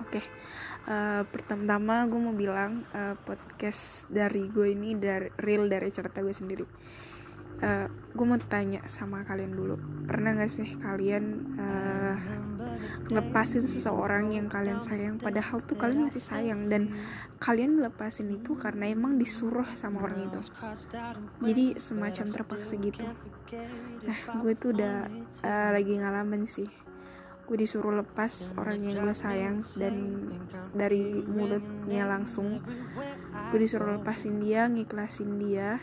Oke, uh, pertama-tama gue mau bilang uh, podcast dari gue ini dari real dari cerita gue sendiri. Uh, gue mau tanya sama kalian dulu, pernah gak sih kalian uh, lepasin seseorang yang kalian sayang, padahal tuh kalian masih sayang dan kalian lepasin itu karena emang disuruh sama orang itu. Jadi semacam terpaksa gitu. Nah, gue tuh udah uh, lagi ngalamin sih gue disuruh lepas orang yang gue sayang dan dari mulutnya langsung. Gue disuruh lepasin dia ngiklasin dia.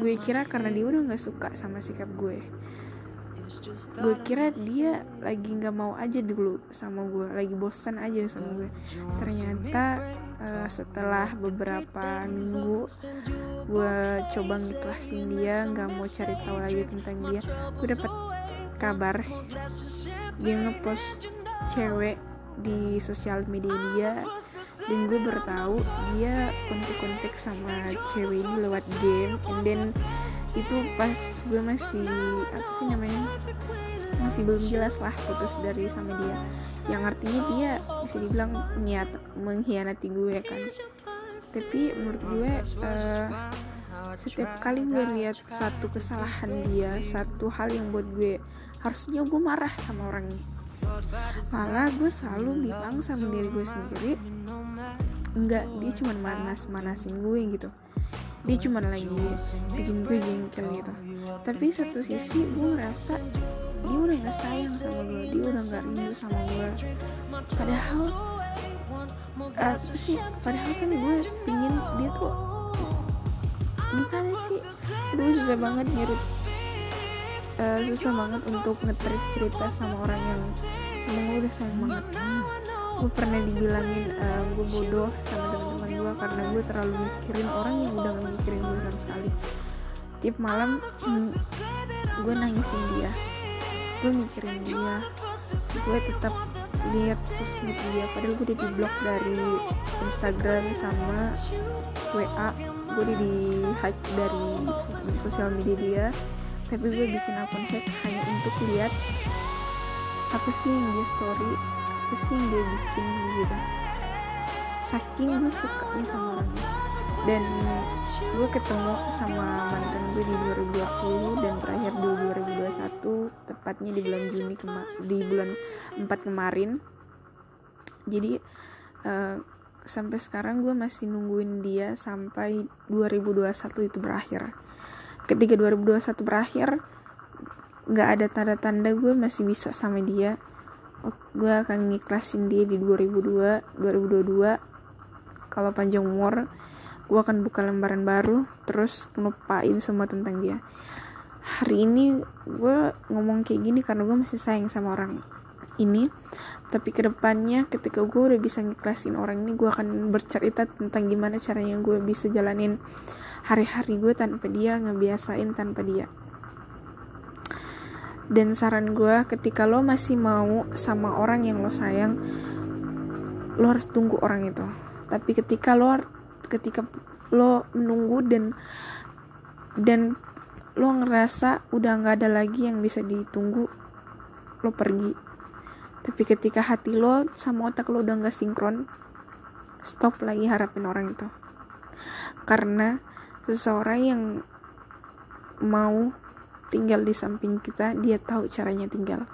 Gue kira karena dia udah nggak suka sama sikap gue gue kira dia lagi nggak mau aja dulu sama gue lagi bosan aja sama gue ternyata uh, setelah beberapa minggu gue coba ngiklasin dia nggak mau cari tahu lagi tentang dia gue dapet kabar. Dia ngepost cewek di sosial media dia. Dan gue bertahu dia kontak-kontak sama cewek ini lewat game. And then itu pas gue masih apa sih namanya? Masih belum jelas lah putus dari sama dia. Yang artinya dia bisa dibilang niat mengkhianati gue kan. Tapi menurut gue uh, setiap kali gue lihat satu kesalahan dia satu hal yang buat gue harusnya gue marah sama orang ini. Malah gue selalu bilang sama diri gue sendiri enggak dia cuma manas manasin gue gitu. Dia cuma lagi bikin gue jengkel gitu. Tapi satu sisi gue ngerasa dia udah gak sayang sama gue dia udah gak rindu sama gue. Padahal apa sih? Padahal kan gue pingin dia tuh gimana sih? Gue susah banget ngirit uh, susah banget untuk ngetrit cerita sama orang yang emang gue udah sayang banget. Gue pernah dibilangin uh, gue bodoh sama teman-teman gue karena gue terlalu mikirin orang yang udah gak mikirin gue sama sekali. Tiap malam hmm, gue nangisin dia. Gue mikirin dia. Gue tetap lihat sosmed dia. Padahal gue udah di blok dari Instagram sama WA gue udah di hack dari sosial media dia. Tapi gue bikin akun hack hanya untuk lihat apa sih yang dia story apa sih yang dia bikin gitu. Saking gue sukanya sama orangnya dan gue ketemu sama mantan gue di 2020 dan 2021 tepatnya di bulan Juni di bulan 4 kemarin. Jadi uh, sampai sekarang gue masih nungguin dia sampai 2021 itu berakhir. Ketika 2021 berakhir nggak ada tanda-tanda gue masih bisa sama dia. Gue akan ngiklasin dia di 2002 2022 kalau panjang umur gue akan buka lembaran baru terus ngelupain semua tentang dia hari ini gue ngomong kayak gini karena gue masih sayang sama orang ini. Tapi ke depannya ketika gue udah bisa ngiklasin orang ini gue akan bercerita tentang gimana caranya gue bisa jalanin hari-hari gue tanpa dia ngebiasain tanpa dia. Dan saran gue ketika lo masih mau sama orang yang lo sayang lo harus tunggu orang itu. Tapi ketika lo ketika lo menunggu dan dan lo ngerasa udah nggak ada lagi yang bisa ditunggu lo pergi. Tapi ketika hati lo sama otak lo udah nggak sinkron stop lagi harapin orang itu. Karena seseorang yang mau tinggal di samping kita dia tahu caranya tinggal